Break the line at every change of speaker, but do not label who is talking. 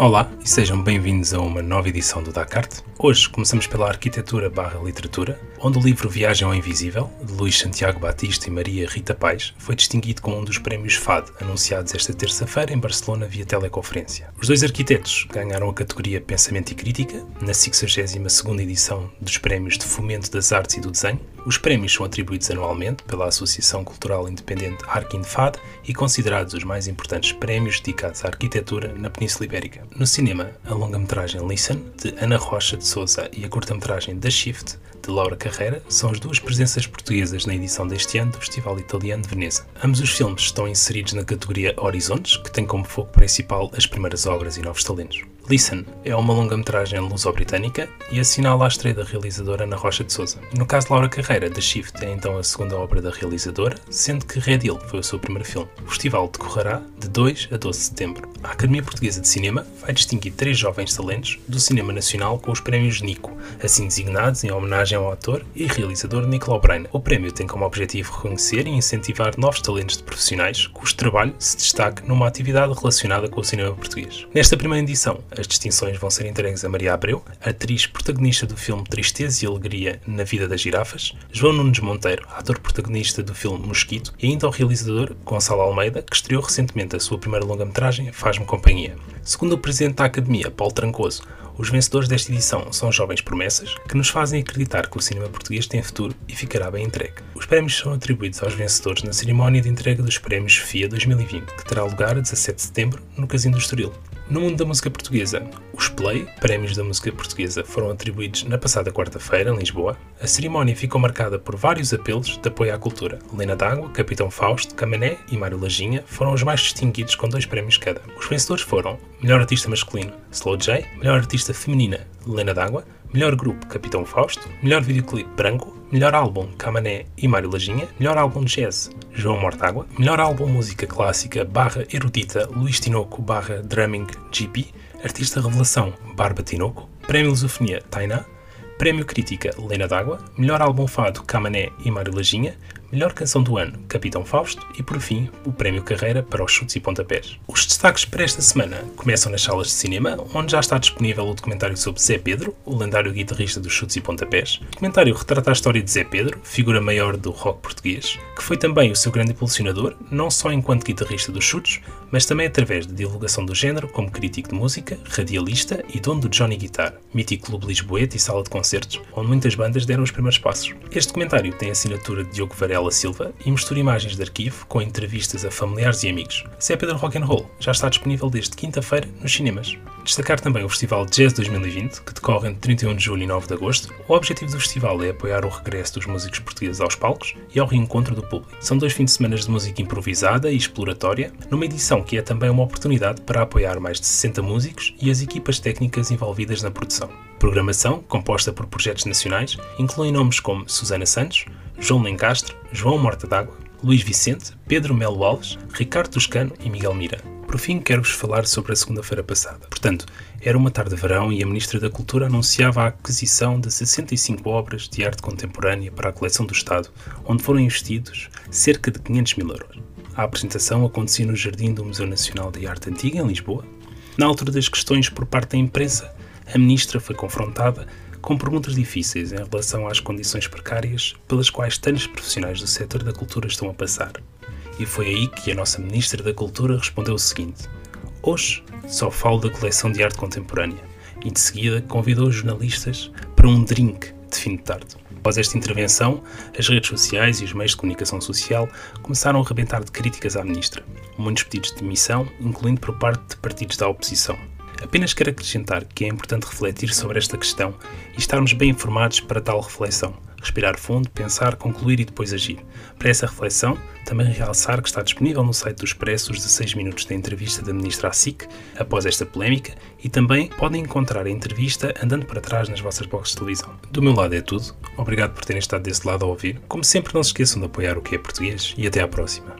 Olá e sejam bem-vindos a uma nova edição do Dakart. Hoje começamos pela arquitetura barra literatura, onde o livro Viagem ao Invisível, de Luís Santiago Batista e Maria Rita Pais, foi distinguido com um dos prémios FAD, anunciados esta terça-feira em Barcelona via teleconferência. Os dois arquitetos ganharam a categoria Pensamento e Crítica, na 62ª edição dos Prémios de Fomento das Artes e do Desenho. Os prémios são atribuídos anualmente pela Associação Cultural Independente Arquinfad e considerados os mais importantes prémios dedicados à arquitetura na Península Ibérica. No cinema, a longa-metragem Listen, de Ana Rocha de Souza, e a curta-metragem The Shift, de Laura Carreira, são as duas presenças portuguesas na edição deste ano do Festival Italiano de Veneza. Ambos os filmes estão inseridos na categoria Horizontes, que tem como foco principal as primeiras obras e novos talentos. Listen é uma longa-metragem luso-britânica e assinala a estreia da realizadora Ana Rocha de Souza. No caso de Laura Carreira, The Shift é então a segunda obra da realizadora, sendo que Red Hill foi o seu primeiro filme. O festival decorrerá de 2 a 12 de setembro. A Academia Portuguesa de Cinema vai distinguir três jovens talentos do cinema nacional com os prémios Nico, assim designados em homenagem ao ator e realizador Nicolau Breiner. O prémio tem como objetivo reconhecer e incentivar novos talentos de profissionais cujo trabalho se destaque numa atividade relacionada com o cinema português. Nesta primeira edição, as distinções vão ser entregues a Maria Abreu, atriz protagonista do filme Tristeza e Alegria na Vida das Girafas, João Nunes Monteiro, ator protagonista do filme Mosquito, e ainda o realizador Gonçalo Almeida, que estreou recentemente a sua primeira longa-metragem Faz-me Companhia. Segundo o presidente da Academia, Paulo Trancoso, os vencedores desta edição são jovens promessas que nos fazem acreditar que o cinema português tem futuro e ficará bem entregue. Os prémios são atribuídos aos vencedores na cerimónia de entrega dos prémios FIA 2020, que terá lugar a 17 de setembro no Casino do Estoril. No mundo da música portuguesa, os Play, prémios da música portuguesa, foram atribuídos na passada quarta-feira, em Lisboa. A cerimónia ficou marcada por vários apelos de apoio à cultura. Lena D'Água, Capitão Fausto, Camané e Mário Lajinha foram os mais distinguidos com dois prémios cada. Os vencedores foram Melhor Artista Masculino, Slow J, Melhor Artista Feminina, Lena D'Água, Melhor Grupo, Capitão Fausto, Melhor Videoclipe, Branco, Melhor Álbum, Camané e Mário Lajinha, Melhor Álbum Jazz, João Mortágua, Melhor Álbum Música Clássica barra Erudita, Luís Tinoco barra Drumming GP, Artista Revelação, Barba Tinoco, Prémio Lusofonia, Tainá, Prémio Crítica, Lena D'Água, Melhor Álbum Fado, Camané e Mário Lajinha, Melhor Canção do Ano, Capitão Fausto e, por fim, o Prémio Carreira para os chutes e pontapés. Os destaques para esta semana começam nas salas de cinema, onde já está disponível o documentário sobre Zé Pedro, o lendário guitarrista dos chutes e pontapés. O documentário retrata a história de Zé Pedro, figura maior do rock português, que foi também o seu grande impulsionador, não só enquanto guitarrista dos chutes, mas também através de divulgação do género como crítico de música, radialista e dono do Johnny Guitar, mítico clube lisboeta e sala de concertos, onde muitas bandas deram os primeiros passos. Este documentário tem a assinatura de Diogo Varela Silva e mistura imagens de arquivo com entrevistas a familiares e amigos. Se é Pedro Rock and Roll, já está disponível desde quinta-feira nos cinemas. Destacar também o Festival Jazz 2020, que decorre entre 31 de julho e 9 de agosto. O objetivo do festival é apoiar o regresso dos músicos portugueses aos palcos e ao reencontro do público. São dois fins de semana de música improvisada e exploratória, numa edição que é também uma oportunidade para apoiar mais de 60 músicos e as equipas técnicas envolvidas na produção. Programação, composta por projetos nacionais, inclui nomes como Susana Santos, João Lencastre, João Morta d'Água, Luís Vicente, Pedro Melo Alves, Ricardo Toscano e Miguel Mira. Por fim, quero-vos falar sobre a segunda-feira passada. Portanto, era uma tarde de verão e a Ministra da Cultura anunciava a aquisição de 65 obras de arte contemporânea para a coleção do Estado, onde foram investidos cerca de 500 mil euros. A apresentação acontecia no Jardim do Museu Nacional de Arte Antiga, em Lisboa. Na altura das questões por parte da imprensa, a Ministra foi confrontada com perguntas difíceis em relação às condições precárias pelas quais tantos profissionais do setor da cultura estão a passar. E foi aí que a nossa Ministra da Cultura respondeu o seguinte: Hoje só falo da coleção de arte contemporânea e de seguida convidou os jornalistas para um drink de fim de tarde. Após esta intervenção, as redes sociais e os meios de comunicação social começaram a arrebentar de críticas à ministra, muitos pedidos de demissão, incluindo por parte de partidos da oposição. Apenas quero acrescentar que é importante refletir sobre esta questão e estarmos bem informados para tal reflexão. Respirar fundo, pensar, concluir e depois agir. Para essa reflexão, também realçar que está disponível no site do Expresso os 16 minutos da entrevista da Ministra à SIC após esta polémica e também podem encontrar a entrevista andando para trás nas vossas boxes de televisão. Do meu lado é tudo. Obrigado por terem estado desse lado a ouvir. Como sempre, não se esqueçam de apoiar o que é português e até à próxima.